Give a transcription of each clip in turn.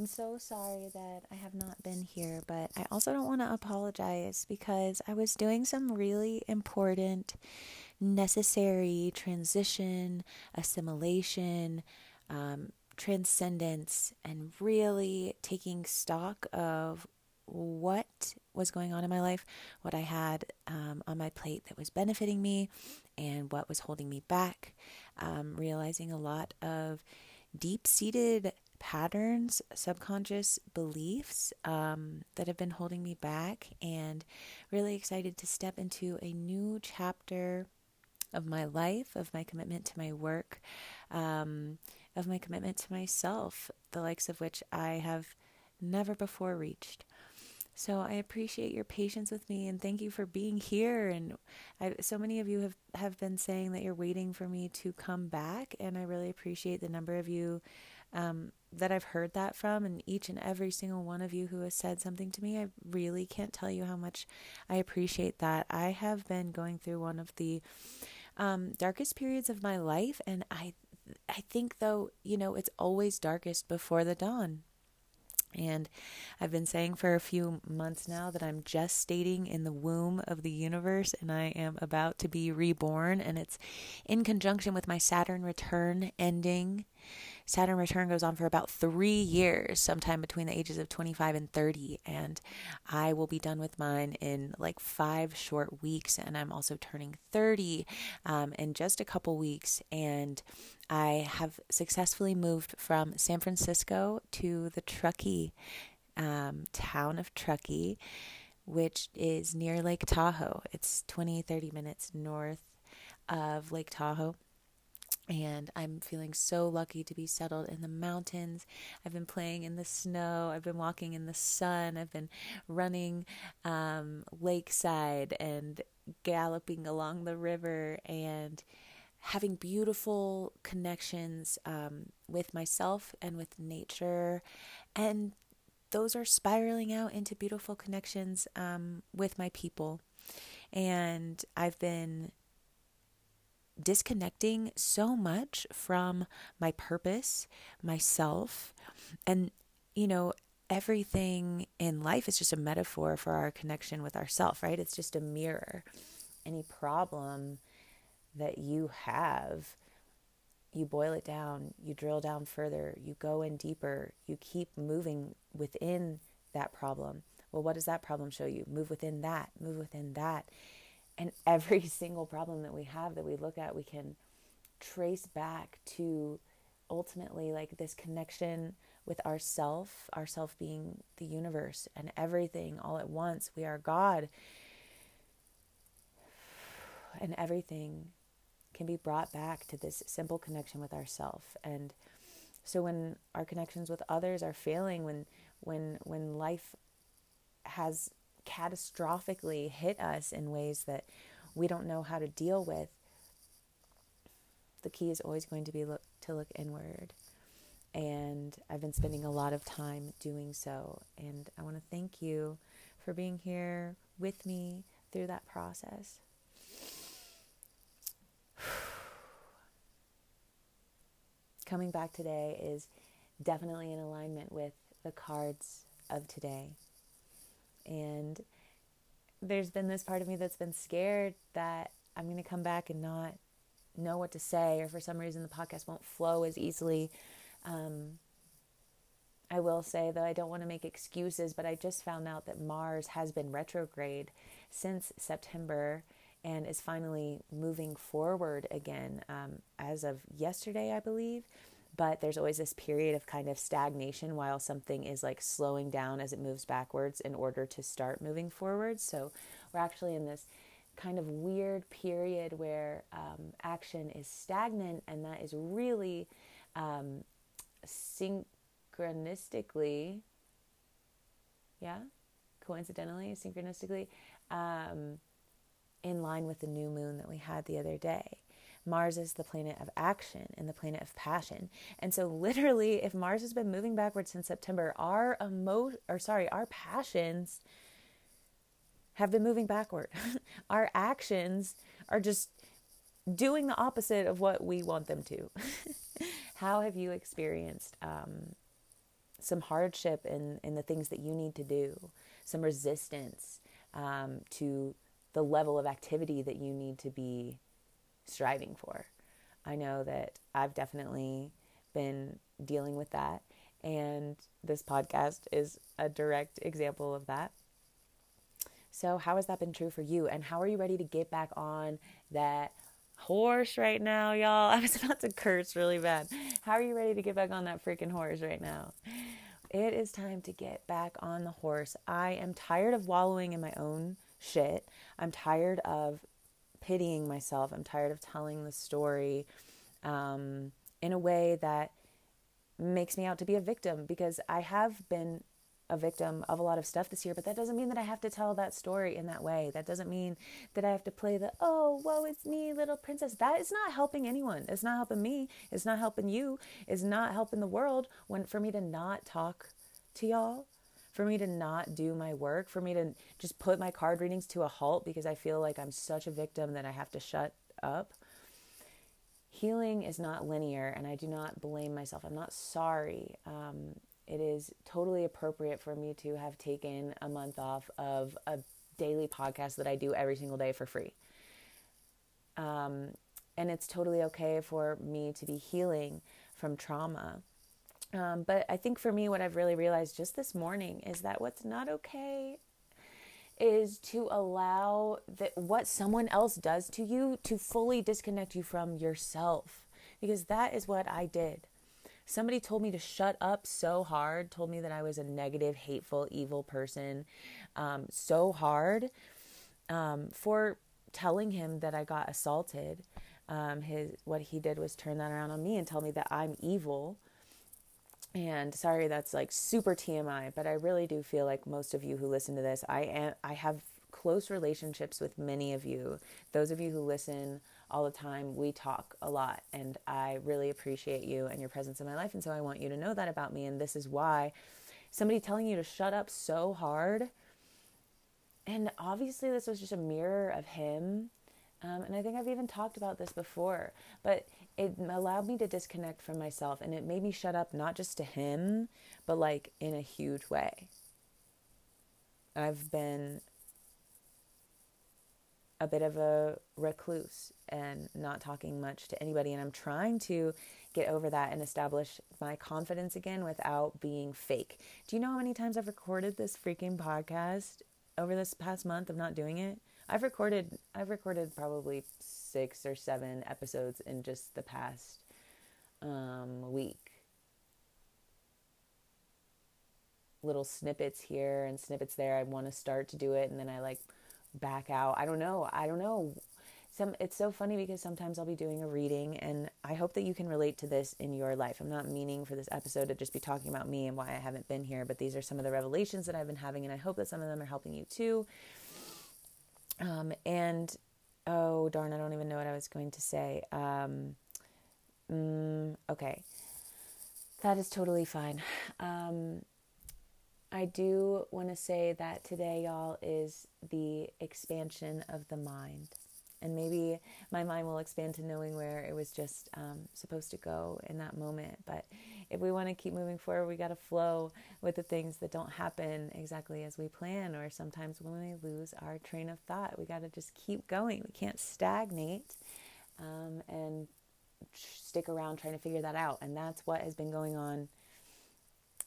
I'm so sorry that I have not been here, but I also don't want to apologize because I was doing some really important, necessary transition, assimilation, um, transcendence, and really taking stock of what was going on in my life, what I had um, on my plate that was benefiting me, and what was holding me back. Um, realizing a lot of deep seated patterns, subconscious beliefs um, that have been holding me back, and really excited to step into a new chapter of my life, of my commitment to my work, um, of my commitment to myself, the likes of which I have never before reached. So I appreciate your patience with me and thank you for being here. And I, so many of you have, have been saying that you're waiting for me to come back, and I really appreciate the number of you um, that I've heard that from, and each and every single one of you who has said something to me. I really can't tell you how much I appreciate that. I have been going through one of the um, darkest periods of my life, and I, I think though, you know, it's always darkest before the dawn. And I've been saying for a few months now that I'm just stating in the womb of the universe and I am about to be reborn. And it's in conjunction with my Saturn return ending Saturn return goes on for about three years, sometime between the ages of 25 and 30. And I will be done with mine in like five short weeks. And I'm also turning 30 um, in just a couple weeks. And I have successfully moved from San Francisco to the Truckee um, town of Truckee, which is near Lake Tahoe. It's 20, 30 minutes north of Lake Tahoe and I'm feeling so lucky to be settled in the mountains. I've been playing in the snow. I've been walking in the sun. I've been running um, lakeside and galloping along the river and having beautiful connections um, with myself and with nature. And those are spiraling out into beautiful connections um, with my people. And I've been disconnecting so much from my purpose, myself, and, you know, everything in life is just a metaphor for our connection with ourself, right? It's just a mirror. Any problem that you have, you boil it down, you drill down further, you go in deeper, you keep moving within that problem. Well, what does that problem show you? Move within that, move within that. And every single problem that we have that we look at, we can trace back to ultimately like this connection with ourself, ourself being the universe and everything all at once. We are God. And everything can be brought back to this simple connection with ourself. And so when our connections with others are failing, when when when life has catastrophically hit us in ways that we don't know how to deal with, the key is always going to be look, to look inward. And I've been spending a lot of time doing so. And I want to thank you for being here with me through that process. Coming back today is definitely in alignment with the cards of today. And there's been this part of me that's been scared that I'm going to come back and not know what to say, or for some reason the podcast won't flow as easily. Um, I will say, though, I don't want to make excuses, but I just found out that Mars has been retrograde since September and is finally moving forward again um, as of yesterday, I believe but there's always this period of kind of stagnation while something is like slowing down as it moves backwards in order to start moving forward. So we're actually in this kind of weird period where um, action is stagnant, and that is really um, synchronistically, yeah, coincidentally, synchronistically, um, in line with the new moon that we had the other day. Mars is the planet of action and the planet of passion. And so literally if Mars has been moving backwards since September, our emo or sorry, our passions have been moving backward. our actions are just doing the opposite of what we want them to. How have you experienced um, some hardship in, in the things that you need to do, some resistance um, to the level of activity that you need to be striving for. I know that I've definitely been dealing with that, and this podcast is a direct example of that. So, how has that been true for you? And how are you ready to get back on that horse right now, y'all? I was about to curse really bad. How are you ready to get back on that freaking horse right now? It is time to get back on the horse. I am tired of wallowing in my own shit. I'm tired of pitying myself. I'm tired of telling the story um, in a way that makes me out to be a victim because I have been a victim of a lot of stuff this year, but that doesn't mean that I have to tell that story in that way. That doesn't mean that I have to play the, oh, woe is me, little princess. That is not helping anyone. It's not helping me. It's not helping you. It's not helping the world when for me to not talk to y'all, for me to not do my work, for me to just put my card readings to a halt because I feel like I'm such a victim that I have to shut up. Healing is not linear, and I do not blame myself. I'm not sorry. Um, it is totally appropriate for me to have taken a month off of a daily podcast that I do every single day for free. Um, and it's totally okay for me to be healing from trauma. Um, but I think for me, what I've really realized just this morning is that what's not okay is to allow that what someone else does to you to fully disconnect you from yourself because that is what I did. Somebody told me to shut up so hard, told me that I was a negative, hateful, evil person um, so hard um, for telling him that I got assaulted. Um, his what he did was turn that around on me and tell me that I'm evil. And sorry, that's like super TMI, but I really do feel like most of you who listen to this, I am I have close relationships with many of you. Those of you who listen all the time. We talk a lot, and I really appreciate you and your presence in my life. And so I want you to know that about me. And this is why somebody telling you to shut up so hard. And obviously, this was just a mirror of him. Um, and I think I've even talked about this before, but it allowed me to disconnect from myself and it made me shut up not just to him, but like in a huge way. I've been a bit of a recluse and not talking much to anybody. And I'm trying to get over that and establish my confidence again without being fake. Do you know how many times I've recorded this freaking podcast over this past month of not doing it? I've recorded I've recorded probably six or seven episodes in just the past um, week. Little snippets here and snippets there. I want to start to do it, and then I like back out. I don't know. I don't know. Some it's so funny because sometimes I'll be doing a reading and I hope that you can relate to this in your life. I'm not meaning for this episode to just be talking about me and why I haven't been here, but these are some of the revelations that I've been having and I hope that some of them are helping you too. Um, and oh darn, I don't even know what I was going to say. Um, mm, okay. That is totally fine. Um, I do want to say that today, y'all, is the expansion of the mind. And maybe my mind will expand to knowing where it was just um, supposed to go in that moment. But if we want to keep moving forward, we got to flow with the things that don't happen exactly as we plan. Or sometimes when we lose our train of thought, we got to just keep going. We can't stagnate um, and stick around trying to figure that out. And that's what has been going on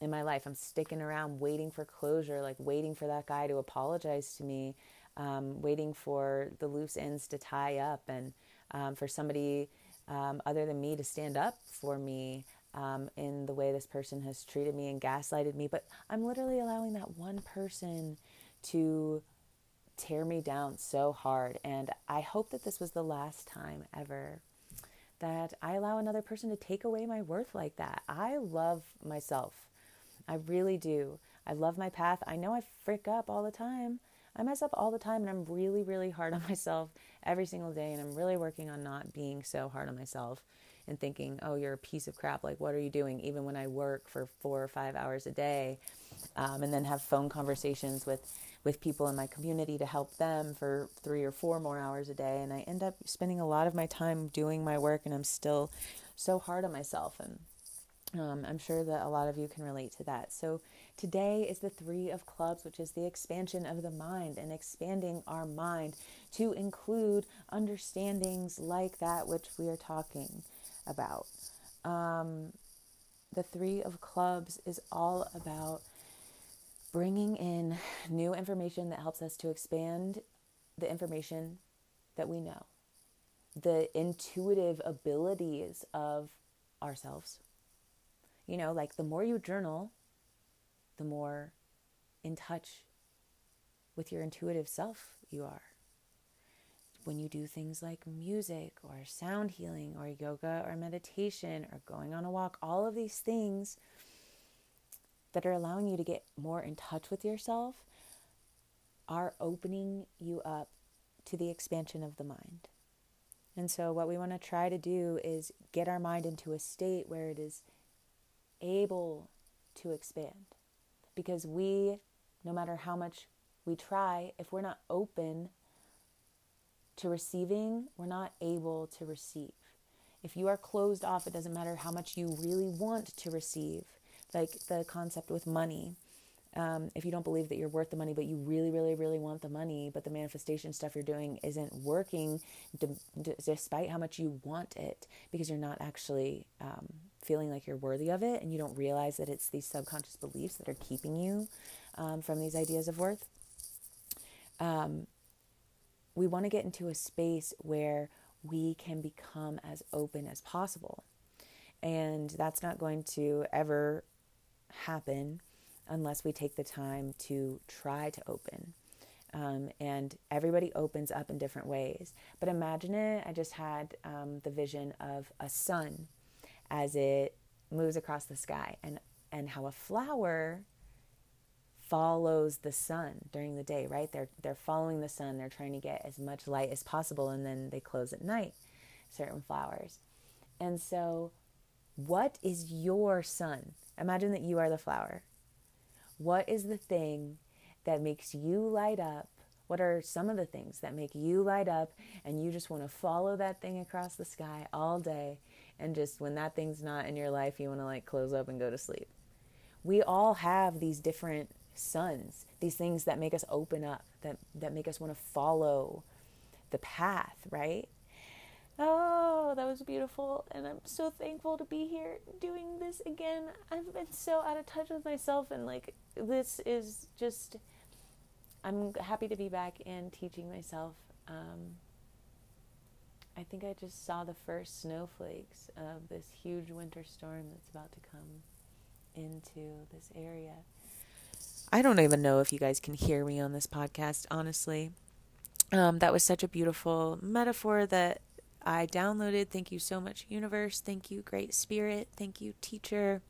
in my life. I'm sticking around waiting for closure, like waiting for that guy to apologize to me, um, waiting for the loose ends to tie up, and um, for somebody um, other than me to stand up for me um, in the way this person has treated me and gaslighted me. But I'm literally allowing that one person to tear me down so hard. And I hope that this was the last time ever that I allow another person to take away my worth like that. I love myself. I really do. I love my path. I know I frick up all the time. I mess up all the time and I'm really, really hard on myself every single day. And I'm really working on not being so hard on myself and thinking, oh, you're a piece of crap. Like, what are you doing? Even when I work for four or five hours a day um, and then have phone conversations with, with people in my community to help them for three or four more hours a day. And I end up spending a lot of my time doing my work and I'm still so hard on myself. And Um, I'm sure that a lot of you can relate to that. So, today is the Three of Clubs, which is the expansion of the mind and expanding our mind to include understandings like that which we are talking about. Um, the Three of Clubs is all about bringing in new information that helps us to expand the information that we know, the intuitive abilities of ourselves. You know, like the more you journal, the more in touch with your intuitive self you are. When you do things like music or sound healing or yoga or meditation or going on a walk, all of these things that are allowing you to get more in touch with yourself are opening you up to the expansion of the mind. And so, what we want to try to do is get our mind into a state where it is able to expand. Because we, no matter how much we try, if we're not open to receiving, we're not able to receive. If you are closed off, it doesn't matter how much you really want to receive. Like the concept with money. Um, if you don't believe that you're worth the money, but you really, really, really want the money, but the manifestation stuff you're doing isn't working d- d- despite how much you want it because you're not actually um, feeling like you're worthy of it and you don't realize that it's these subconscious beliefs that are keeping you um, from these ideas of worth. Um, we want to get into a space where we can become as open as possible. And that's not going to ever happen unless we take the time to try to open. Um, and everybody opens up in different ways. But imagine it, I just had um, the vision of a sun as it moves across the sky and, and how a flower follows the sun during the day, right? They're, they're following the sun, they're trying to get as much light as possible, and then they close at night, certain flowers. And so, what is your sun? Imagine that you are the flower what is the thing that makes you light up? What are some of the things that make you light up and you just want to follow that thing across the sky all day? And just when that thing's not in your life, you want to like close up and go to sleep. We all have these different suns, these things that make us open up, that, that make us want to follow the path, right? Oh, that was beautiful. And I'm so thankful to be here doing this again. I've been so out of touch with myself, and like, this is just, I'm happy to be back and teaching myself. Um, I think I just saw the first snowflakes of this huge winter storm that's about to come into this area. I don't even know if you guys can hear me on this podcast, honestly. Um, that was such a beautiful metaphor that I downloaded. Thank you so much, universe. Thank you, great spirit. Thank you, teacher,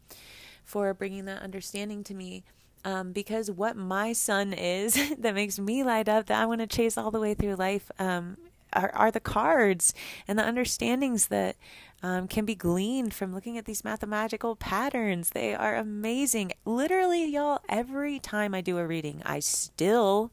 for bringing that understanding to me. Um, because what my sun is that makes me light up, that I want to chase all the way through life, um, are, are the cards and the understandings that um, can be gleaned from looking at these mathematical patterns. They are amazing. Literally, y'all, every time I do a reading, I still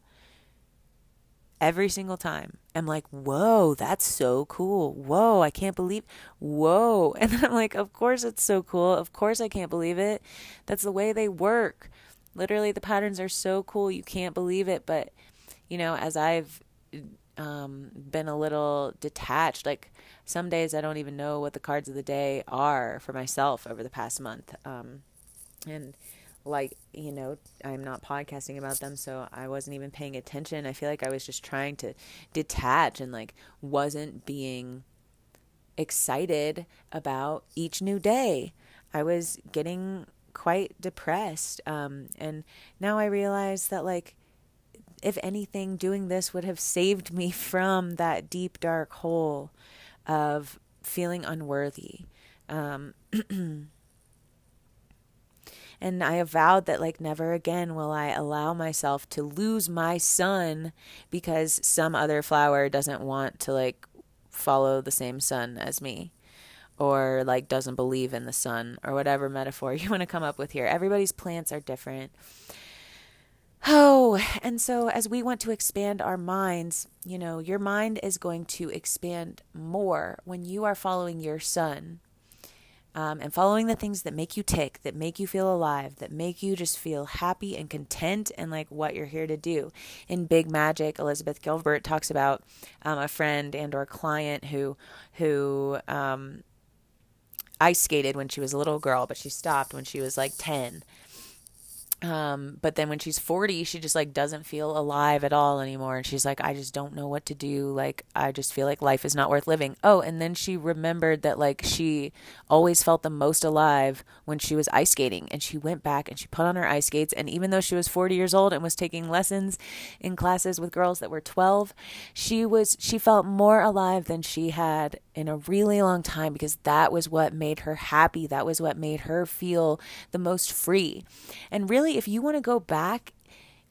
every single time. I'm like, whoa, that's so cool. Whoa, I can't believe, whoa. And I'm like, of course it's so cool. Of course I can't believe it. That's the way they work. Literally, the patterns are so cool. You can't believe it. But, you know, as I've um, been a little detached, like some days I don't even know what the cards of the day are for myself over the past month. Um, and, like you know i'm not podcasting about them so i wasn't even paying attention. I feel like i was just trying to detach and like wasn't being excited about each new day. I was getting quite depressed um, and now i realize that like if anything doing this would have saved me from that deep dark hole of feeling unworthy um, And I have vowed that, like, never again will I allow myself to lose my sun because some other flower doesn't want to, like, follow the same sun as me or, like, doesn't believe in the sun or whatever metaphor you want to come up with here. Everybody's plants are different. Oh, and so as we want to expand our minds, you know, your mind is going to expand more when you are following your sun um, and following the things that make you tick, that make you feel alive, that make you just feel happy and content and like what you're here to do. In Big Magic, Elizabeth Gilbert talks about um, a friend and or client who who um, ice skated when she was a little girl, but she stopped when she was like ten um, but then when she's 40, she just like doesn't feel alive at all anymore. And she's like, I just don't know what to do. Like, I just feel like life is not worth living. Oh, and then she remembered that like she always felt the most alive when she was ice skating. And she went back and she put on her ice skates. And even though she was 40 years old and was taking lessons in classes with girls that were 12, she was, she felt more alive than she had in a really long time because that was what made her happy. That was what made her feel the most free. And really, if you want to go back,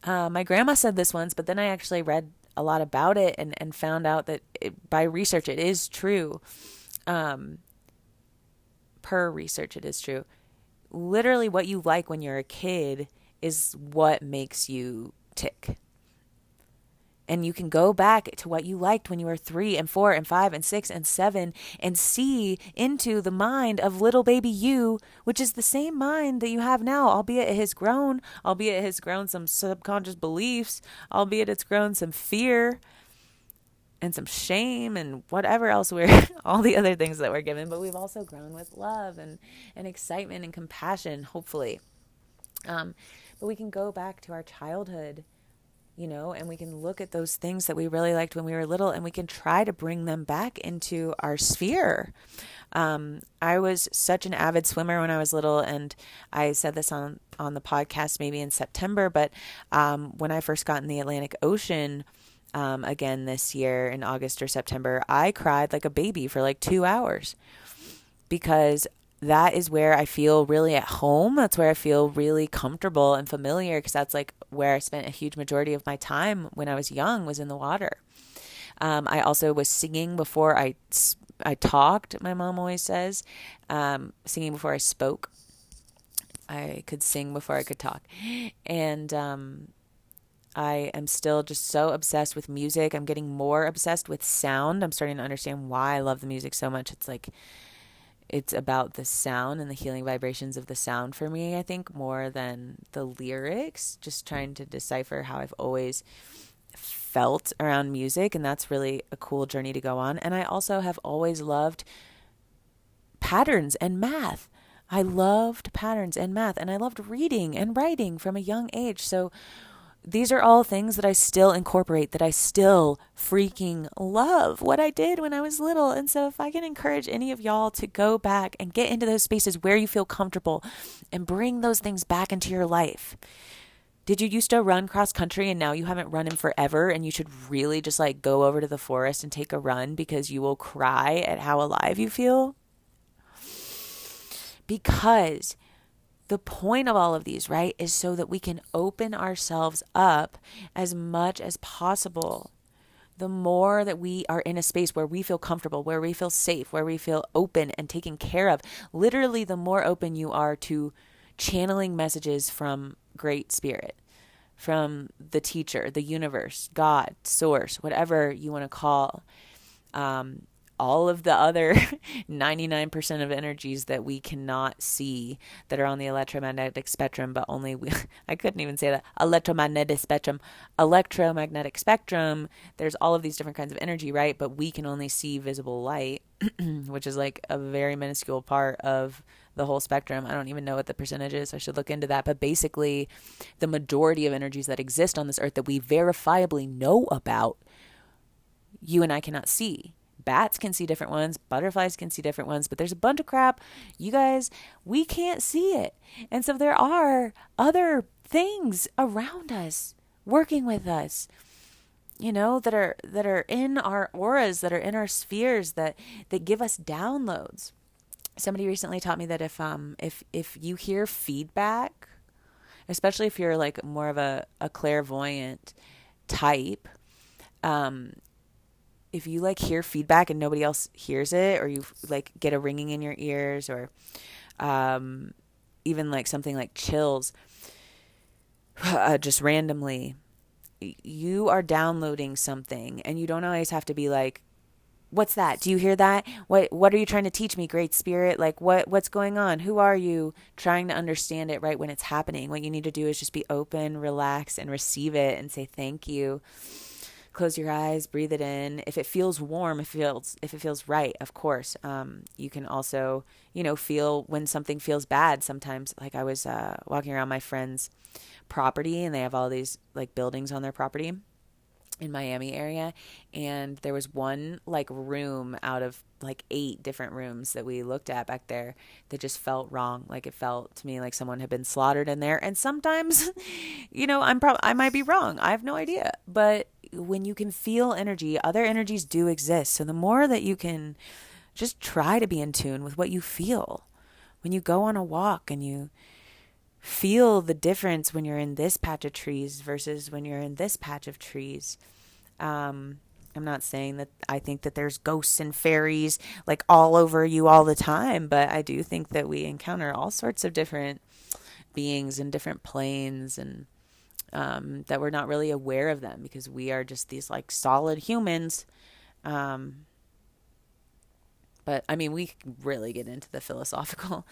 uh, my grandma said this once, but then I actually read a lot about it and, and found out that it, by research it is true. Um, per research, it is true. Literally, what you like when you're a kid is what makes you tick and you can go back to what you liked when you were three and four and five and six and seven and see into the mind of little baby you, which is the same mind that you have now, albeit it has grown, albeit it has grown some subconscious beliefs, albeit it's grown some fear and some shame and whatever else we're all the other things that we're given but we've also grown with love and and excitement and compassion hopefully. Um but we can go back to our childhood you know, and we can look at those things that we really liked when we were little and we can try to bring them back into our sphere. Um, I was such an avid swimmer when I was little, and I said this on, on the podcast maybe in September, but um, when I first got in the Atlantic Ocean, um, again this year in August or September, I cried like a baby for like two hours because that is where I feel really at home. That's where I feel really comfortable and familiar because that's like where I spent a huge majority of my time when I was young was in the water. Um, I also was singing before I I talked. My mom always says, um, singing before I spoke. I could sing before I could talk, and um, I am still just so obsessed with music. I'm getting more obsessed with sound. I'm starting to understand why I love the music so much. It's like it's about the sound and the healing vibrations of the sound for me, I think, more than the lyrics. Just trying to decipher how I've always felt around music. And that's really a cool journey to go on. And I also have always loved patterns and math. I loved patterns and math, and I loved reading and writing from a young age. So, these are all things that I still incorporate, that I still freaking love what I did when I was little. And so, if I can encourage any of y'all to go back and get into those spaces where you feel comfortable and bring those things back into your life. Did you used to run cross country and now you haven't run in forever and you should really just like go over to the forest and take a run because you will cry at how alive you feel? Because the point of all of these, right, is so that we can open ourselves up as much as possible. The more that we are in a space where we feel comfortable, where we feel safe, where we feel open and taken care of, literally, the more open you are to channeling messages from Great Spirit, from the teacher, the universe, God, source, whatever you want to call um, all of the other 99% of energies that we cannot see that are on the electromagnetic spectrum, but only we, I couldn't even say that electromagnetic spectrum, electromagnetic spectrum. There's all of these different kinds of energy, right? But we can only see visible light, which is like a very minuscule part of the whole spectrum. I don't even know what the percentage is. I should look into that. But basically, the majority of energies that exist on this earth that we verifiably know about, you and I cannot see bats can see different ones, butterflies can see different ones, but there's a bunch of crap. You guys, we can't see it. And so there are other things around us working with us you know that are that are in our auras that are in our spheres that that give us downloads somebody recently taught me that if um if if you hear feedback especially if you're like more of a, a clairvoyant type um if you like hear feedback and nobody else hears it or you like get a ringing in your ears or um, even like something like chills uh, just randomly you are downloading something and you don't always have to be like what's that? Do you hear that? What what are you trying to teach me, great spirit? Like what what's going on? Who are you? Trying to understand it right when it's happening. What you need to do is just be open, relax and receive it and say thank you. Close your eyes, breathe it in. If it feels warm, if it feels if it feels right, of course. Um, you can also, you know, feel when something feels bad sometimes. Like I was uh, walking around my friend's property and they have all these like buildings on their property in Miami area and there was one like room out of like eight different rooms that we looked at back there that just felt wrong like it felt to me like someone had been slaughtered in there and sometimes you know I'm probably I might be wrong I have no idea but when you can feel energy other energies do exist so the more that you can just try to be in tune with what you feel when you go on a walk and you feel the difference when you're in this patch of trees versus when you're in this patch of trees. Um, I'm not saying that I think that there's ghosts and fairies like all over you all the time, but I do think that we encounter all sorts of different beings in different planes and um, that we're not really aware of them because we are just these like solid humans. Um, but I mean, we really get into the philosophical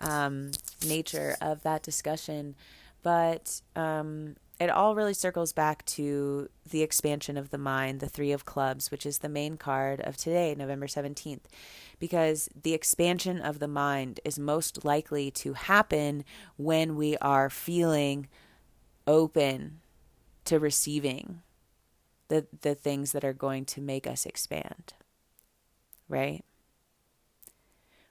um, nature of that discussion. But um, it all really circles back to the expansion of the mind, the Three of Clubs, which is the main card of today, November 17th. Because the expansion of the mind is most likely to happen when we are feeling open to receiving the, the things that are going to make us expand. Right?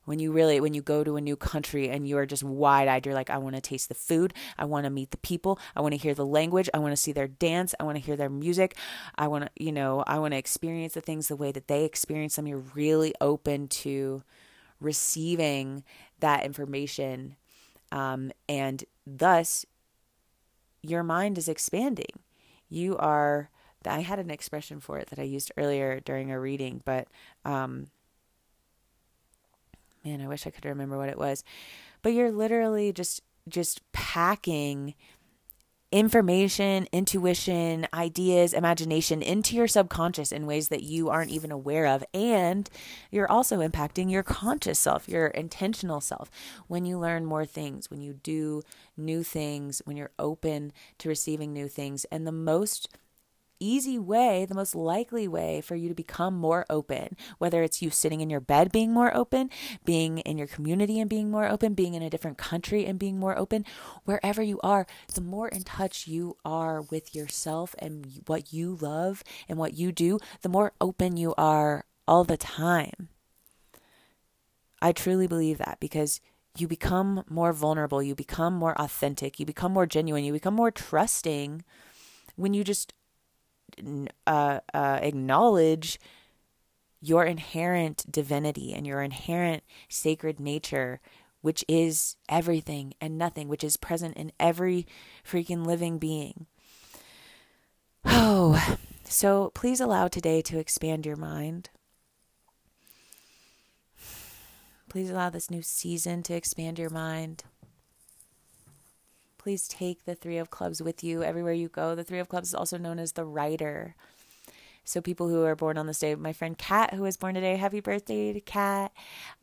when you really when you go to a new country and you're just wide-eyed you're like i want to taste the food. I want to meet the people. I want to hear the language. I want to see their dance. I want to hear their music. I want to you know i want to experience the things the way that they experience them. You're really open to receiving that information um, and thus your mind is expanding you are i had an expression for it that i used earlier during a reading but um, man, I wish I could remember what it was. But you're literally just just packing information, intuition, ideas, imagination into your subconscious in ways that you aren't even aware of. And you're also impacting your conscious self, your intentional self. When you learn more things, when you do new things, when you're open to receiving new things. And the most easy way, the most likely way for you to become more open, whether it's you sitting in your bed being more open, being in your community and being more open, being in a different country and being more open, wherever you are, the more in touch you are with yourself and what you love and what you do, the more open you are all the time. I truly believe that because you become more vulnerable, you become more authentic, you become more genuine, you become more trusting when you just uh, uh, acknowledge your inherent divinity and your inherent sacred nature, which is everything and nothing, which is present in every freaking living being. Oh, so please allow today to expand your mind. Please allow this new season to expand your mind please take the Three of Clubs with you everywhere you go. The Three of Clubs is also known as the Writer. So people who are born on this day, my friend Kat, who was born today, happy birthday to Kat,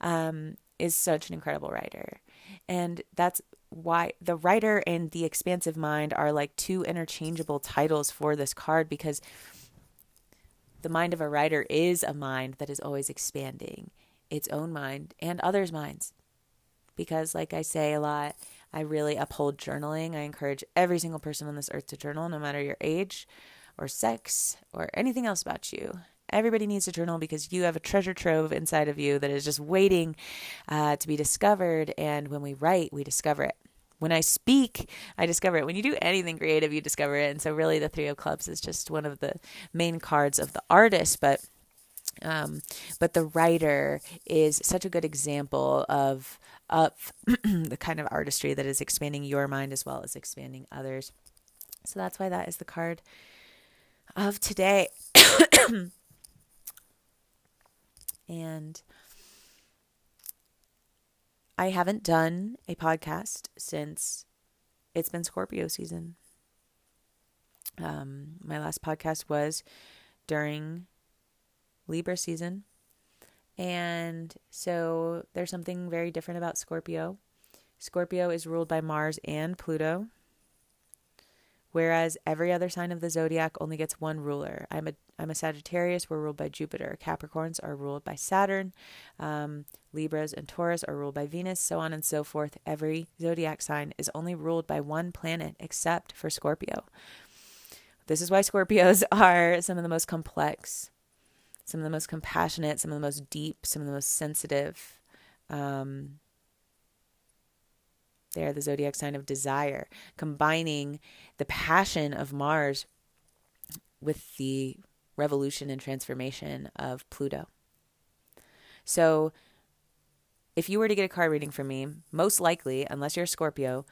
um, is such an incredible writer. And that's why the writer and the expansive mind are like two interchangeable titles for this card because the mind of a writer is a mind that is always expanding its own mind and others' minds. Because, like I say a lot, I really uphold journaling. I encourage every single person on this earth to journal, no matter your age or sex or anything else about you. Everybody needs to journal because you have a treasure trove inside of you that is just waiting uh, to be discovered. And when we write, we discover it. When I speak, I discover it. When you do anything creative, you discover it. And so, really, the Three of Clubs is just one of the main cards of the artist. But um, but the writer is such a good example of of the kind of artistry that is expanding your mind as well as expanding others. So that's why that is the card of today. and I haven't done a podcast since it's been Scorpio season. Um, my last podcast was during Libra season. And so there's something very different about Scorpio. Scorpio is ruled by Mars and Pluto, whereas every other sign of the zodiac only gets one ruler. I'm a I'm a Sagittarius. We're ruled by Jupiter. Capricorns are ruled by Saturn. Um, Libras and Taurus are ruled by Venus. So on and so forth. Every zodiac sign is only ruled by one planet, except for Scorpio. This is why Scorpios are some of the most complex some of the most compassionate, some of the most deep, some of the most sensitive. Um, are the zodiac sign of desire, combining the passion of Mars with the revolution and transformation of Pluto. So, if you were to get a card reading from me, most likely, unless you're a Scorpio,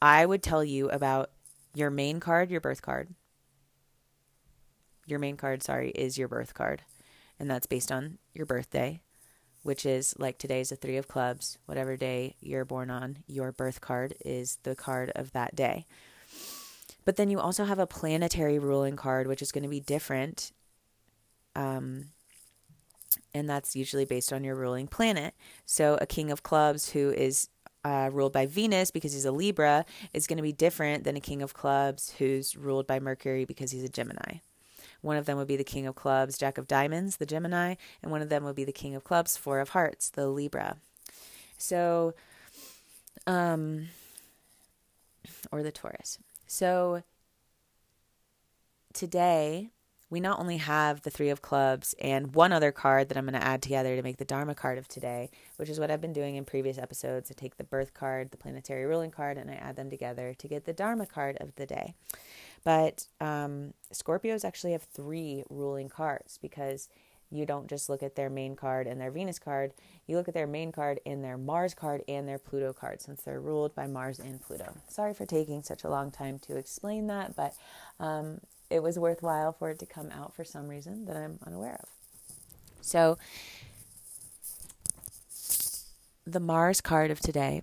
I would tell you about your main card, your birth card. Your main card, sorry, is your birth card and that's based on your birthday, which is like today's a three of clubs. Whatever day you're born on, your birth card is the card of that day. But then you also have a planetary ruling card, which is going to be different. Um, and that's usually based on your ruling planet. So a king of clubs who is uh, ruled by Venus because he's a Libra is going to be different than a king of clubs who's ruled by Mercury because he's a Gemini. One of them would be the King of Clubs, Jack of Diamonds, the Gemini, and one of them would be the King of Clubs, Four of Hearts, the Libra. So, um, or the Taurus. So today, we not only have the Three of Clubs and one other card that I'm going to add together to make the Dharma card of today, which is what I've been doing in previous episodes. I take the birth card, the planetary ruling card, and I add them together to get the Dharma card of the day. But um, Scorpios actually have three ruling cards because you don't just look at their main card and their Venus card, you look at their main card and their Mars card and their Pluto card since they're ruled by Mars and Pluto. Sorry for taking such a long time to explain that, but um, it was worthwhile for it to come out for some reason that I'm unaware of. So, the Mars card of today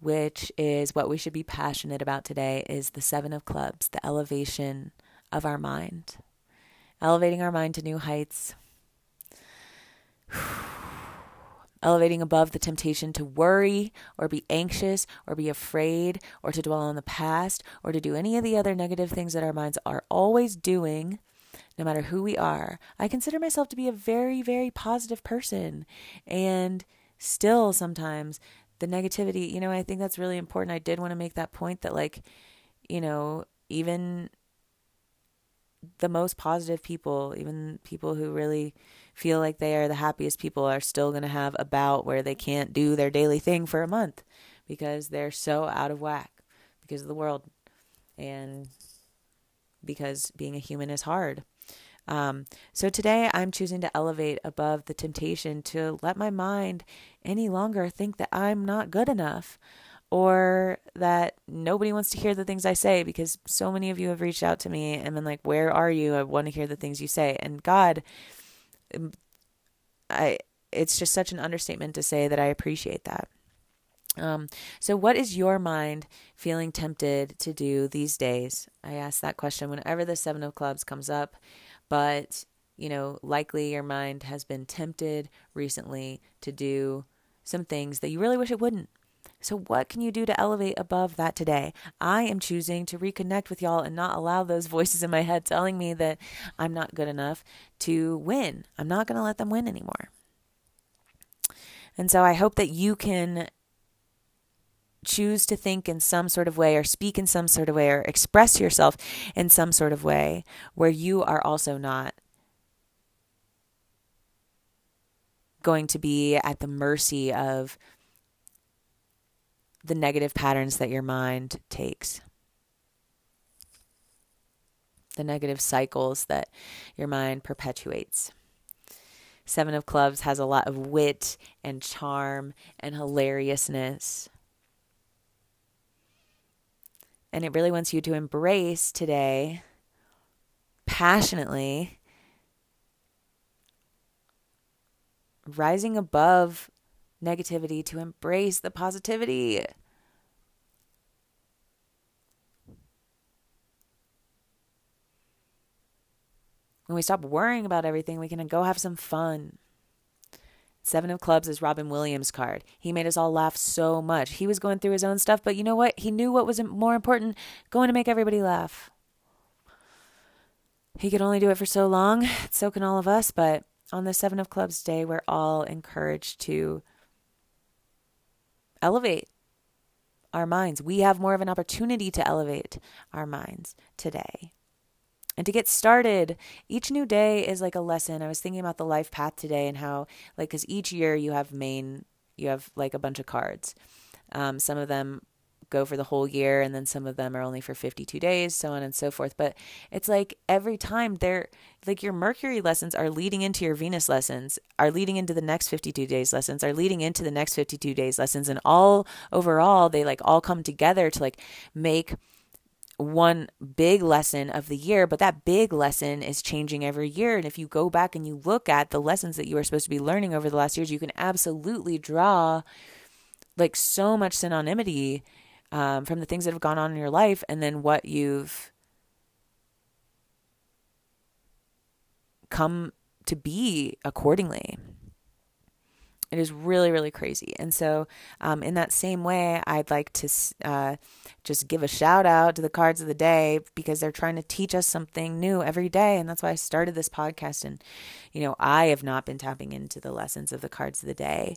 which is what we should be passionate about today, is the Seven of Clubs, the elevation of our mind, elevating our mind to new heights, elevating above the temptation to worry or be anxious or be afraid or to dwell on the past or to do any of the other negative things that our minds are always doing no matter who we are. I consider myself to be a very, very positive person. And still, sometimes the negativity, you know, I think that's really important. I did want to make that point that, like, you know, even the most positive people, even people who really feel like they are the happiest people, are still going to have a bout where they can't do their daily thing for a month because they're so out of whack because of the world and because being a human is hard. Um, so today I'm choosing to elevate above the temptation to let my mind any longer think that I'm not good enough or that nobody wants to hear the things I say because so many of you have reached out to me and been like, Where are you? I want to hear the things you say. And God, um, I it's just such an understatement to say that I appreciate that. Um, so, what is your mind feeling tempted to do these days? I ask that question whenever the Seven of Clubs comes up but you know, likely your mind has been tempted recently to do some things that you really wish it wouldn't. So, what can you do to elevate above that today? I am choosing to reconnect with y'all and not allow those voices in my head telling me that I'm not good enough to win. I'm not going to let them win anymore. And so, I hope that you can choose to think in some sort of way or speak in some sort of way or express yourself in some sort of way where you are also not going to be at the mercy of the negative patterns that your mind takes. The negative cycles that your mind perpetuates. Seven of Clubs has a lot of wit and charm and hilariousness. And it really wants you to embrace today passionately rising above negativity to embrace the positivity. When we stop worrying about everything, we can go have some fun. Seven of Clubs is Robin Williams' card. He made us all laugh so much. He was going through his own stuff, but you know what? He knew what was more important going to make everybody laugh. He could only do it for so long. So can all of us. But on the Seven of Clubs day, we're all encouraged to elevate our minds. We have more of an opportunity to elevate our minds today. And to get started, each new day is like a lesson. I was thinking about the life path today and how, like, because each year you have main, you have like a bunch of cards. Um, some of them go for the whole year, and then some of them are only for 52 days, so on and so forth. But it's like every time they're like your Mercury lessons are leading into your Venus lessons, are leading into the next 52 days lessons, are leading into the next 52 days lessons. And all overall, they like all come together to like make one big lesson of the year, but that big lesson is changing every year. And if you go back and you look at the lessons that you are supposed to be learning over the last years, you can absolutely draw like so much synonymity um, from the things that have gone on in your life and then what you've come to be accordingly. It is really, really crazy. And so, um, in that same way, I'd like to uh, just give a shout out to the cards of the day because they're trying to teach us something new every day. And that's why I started this podcast. And, you know, I have not been tapping into the lessons of the cards of the day.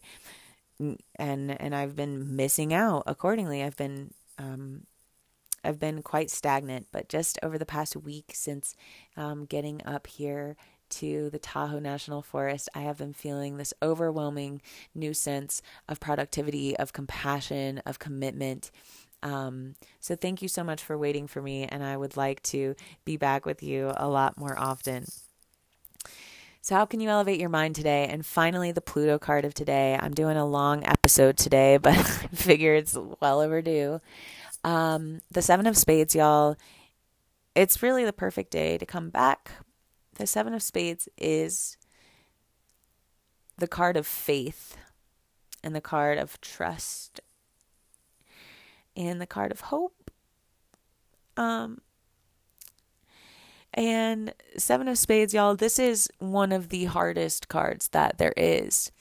And, and I've been missing out accordingly. I've been, um, I've been quite stagnant, but just over the past week since um, getting up here to the Tahoe National Forest, I have been feeling this overwhelming new sense of productivity, of compassion, of commitment. Um, so, thank you so much for waiting for me, and I would like to be back with you a lot more often. So, how can you elevate your mind today? And finally, the Pluto card of today. I'm doing a long episode today, but I figure it's well overdue. Um, the Seven of Spades, y'all, it's really the perfect day to come back, the Seven of Spades is the card of faith and the card of trust and the card of hope. Um, and Seven of Spades, y'all, this is one of the hardest cards that there is.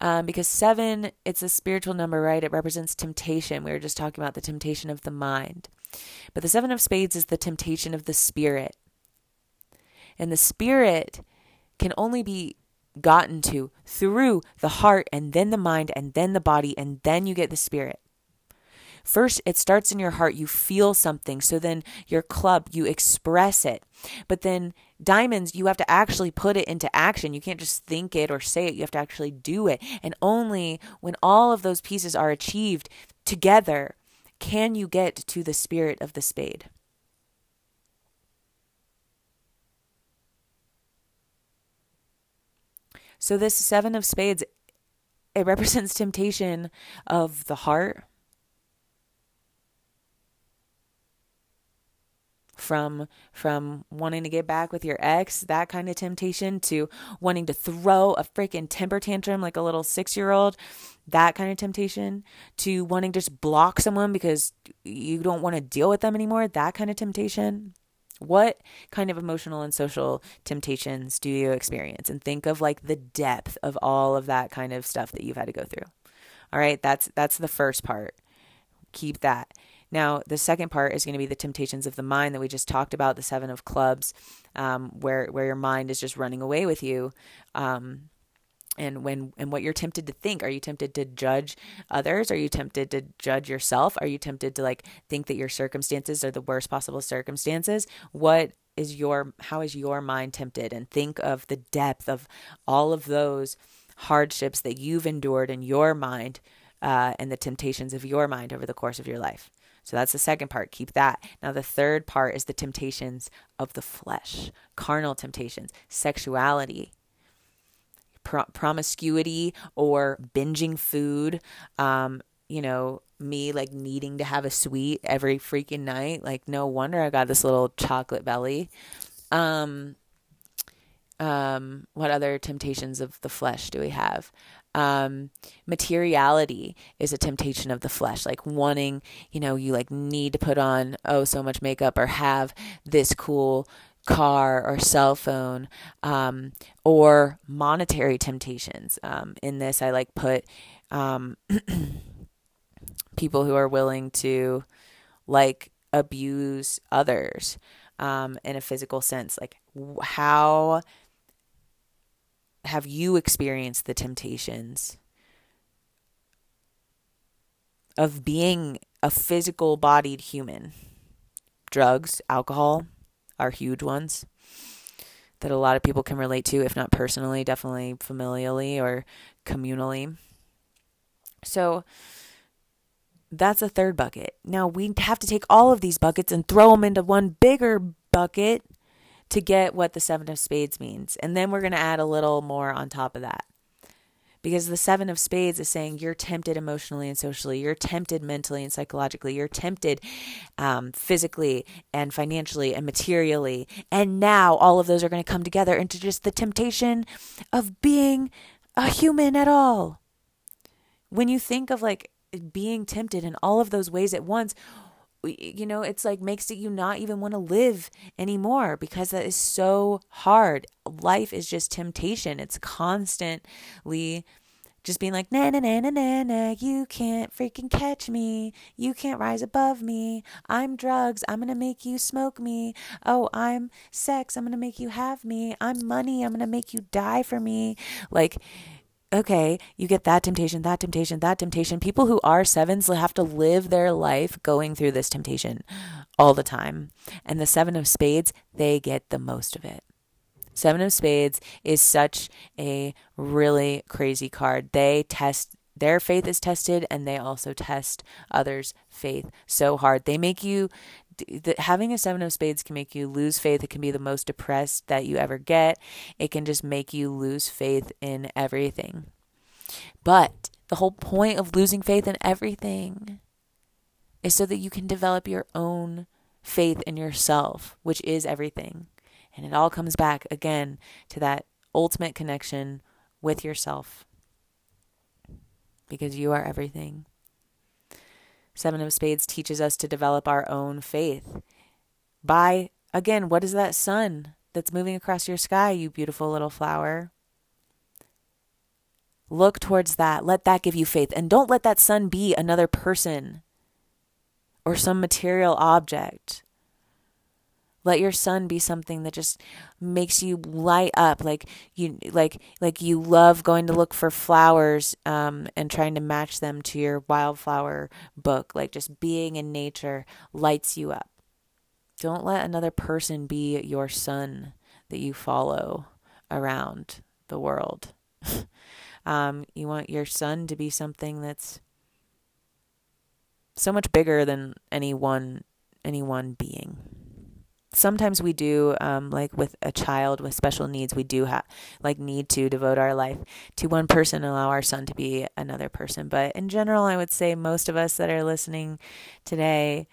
Um, because seven, it's a spiritual number, right? It represents temptation. We were just talking about the temptation of the mind. But the Seven of Spades is the temptation of the spirit. And the spirit can only be gotten to through the heart and then the mind and then the body and then you get the spirit. First, it starts in your heart. You feel something. So then your club, you express it. But then diamonds, you have to actually put it into action. You can't just think it or say it. You have to actually do it. And only when all of those pieces are achieved together can you get to the spirit of the spade. So, this Seven of Spades, it represents temptation of the heart. From from wanting to get back with your ex, that kind of temptation, to wanting to throw a freaking temper tantrum like a little six year old, that kind of temptation, to wanting to just block someone because you don't want to deal with them anymore, that kind of temptation. What kind of emotional and social temptations do you experience? And think of like the depth of all of that kind of stuff that you've had to go through. All right, that's that's the first part. Keep that. Now, the second part is going to be the temptations of the mind that we just talked about, the seven of clubs, um, where where your mind is just running away with you. Um, and when and what you're tempted to think are you tempted to judge others? Are you tempted to judge yourself? Are you tempted to like think that your circumstances are the worst possible circumstances? What is your how is your mind tempted? And think of the depth of all of those hardships that you've endured in your mind uh, and the temptations of your mind over the course of your life. So that's the second part. Keep that. Now, the third part is the temptations of the flesh, carnal temptations, sexuality, pro- promiscuity or binging food. Um, you know, me like needing to have a sweet every freaking night. Like, no wonder I got this little chocolate belly. Um, um, what other temptations of the flesh do we have? Um, materiality is a temptation of the flesh, like wanting, you know, you like need to put on, oh, so much makeup or have this cool car or cell phone um, or monetary temptations. Um, in this, I like put um, people who are willing to like abuse others um, in a physical sense. Like, how have you experienced the temptations of being a physical bodied human? Drugs, alcohol are huge ones that a lot of people can relate to, if not personally, definitely familially or communally. So, that's a third bucket. Now we have to take all of these buckets and throw them into one bigger bucket to get what the seven of spades means. And then we're going to add a little more on top of that. Because the seven of spades is saying you're tempted emotionally and socially, you're tempted mentally and psychologically, you're tempted um, physically and financially and materially. And now all of those are going to come together into just the temptation of being a human at all. When you think of like being tempted in all of those ways at once you know it's like makes it you not even want to live anymore because that is so hard. Life is just temptation. It's constantly just being like na na na na na na you can't freaking catch me. You can't rise above me. I'm drugs. I'm gonna make you smoke me. Oh i'm sex. I'm gonna make you have me. I'm money. I'm gonna make you die for me. Like okay, you get that temptation, that temptation, that temptation. People who are sevens have to live their life going through this temptation all the time. And the seven of spades, they get the most of it. Seven of spades is such a really crazy card. They test their faith is tested and they also test others' faith so hard. They make you the, having a seven of spades can make you lose faith. It can be the most depressed that you ever get. It can just make you lose faith in everything. But the whole point of losing faith in everything is so that you can develop your own faith in yourself, which is everything. And it all comes back again to that ultimate connection with yourself because you are everything. Seven of Spades teaches us to develop our own faith by, again, what is that sun that's moving across your sky, you beautiful little flower? Look towards that. Let that give you faith. And don't let that sun be another person or some material object. Let your sun be something that just makes you light up, like you like like you love going to look for flowers um, and trying to match them to your wildflower book. Like just being in nature lights you up. Don't let another person be your sun that you follow around the world. um, you want your sun to be something that's so much bigger than any one any one being sometimes we do um, like with a child with special needs we do have like need to devote our life to one person and allow our sun to be another person. But in general i would say most of us that are listening today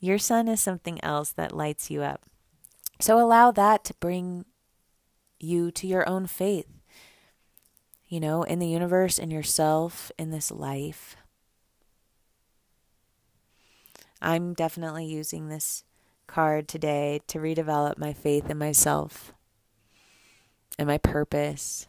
your sun is something else that lights you up. So allow that to bring you to your own faith. You know in the universe in yourself in this life. I'm definitely using this card today to redevelop my faith in myself and my purpose,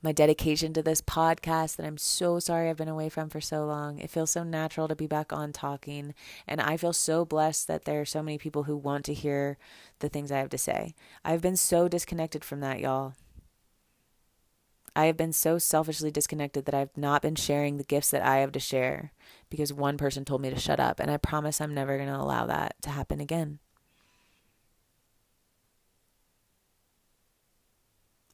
my dedication to this podcast that I'm so sorry I've been away from for so long. It feels so natural to be back on talking, and I feel so blessed that there are so many people who want to hear the things I have to say. I've been so disconnected from that, y'all. I have been so selfishly disconnected that I've not been sharing the gifts that I have to share because one person told me to shut up. And I promise I'm never going to allow that to happen again.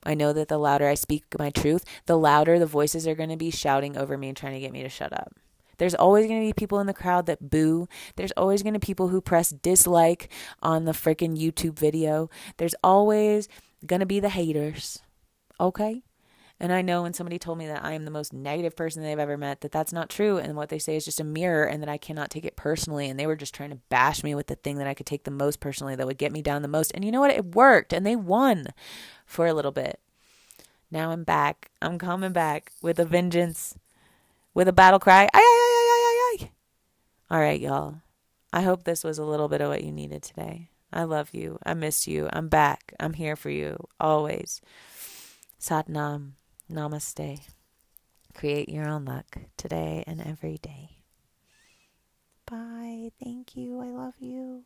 I know that the louder I speak my truth, the louder the voices are going to be shouting over me and trying to get me to shut up. There's always going to be people in the crowd that boo. There's always going to be people who press dislike on the freaking YouTube video. There's always going to be the haters. Okay? And I know when somebody told me that I am the most negative person they've ever met, that that's not true. And what they say is just a mirror and that I cannot take it personally. And they were just trying to bash me with the thing that I could take the most personally that would get me down the most. And you know what? It worked and they won for a little bit. Now I'm back. I'm coming back with a vengeance, with a battle cry. Ay, ay, ay, ay, ay, ay. All right, y'all. I hope this was a little bit of what you needed today. I love you. I miss you. I'm back. I'm here for you always. Sat Nam. Namaste. Create your own luck today and every day. Bye. Thank you. I love you.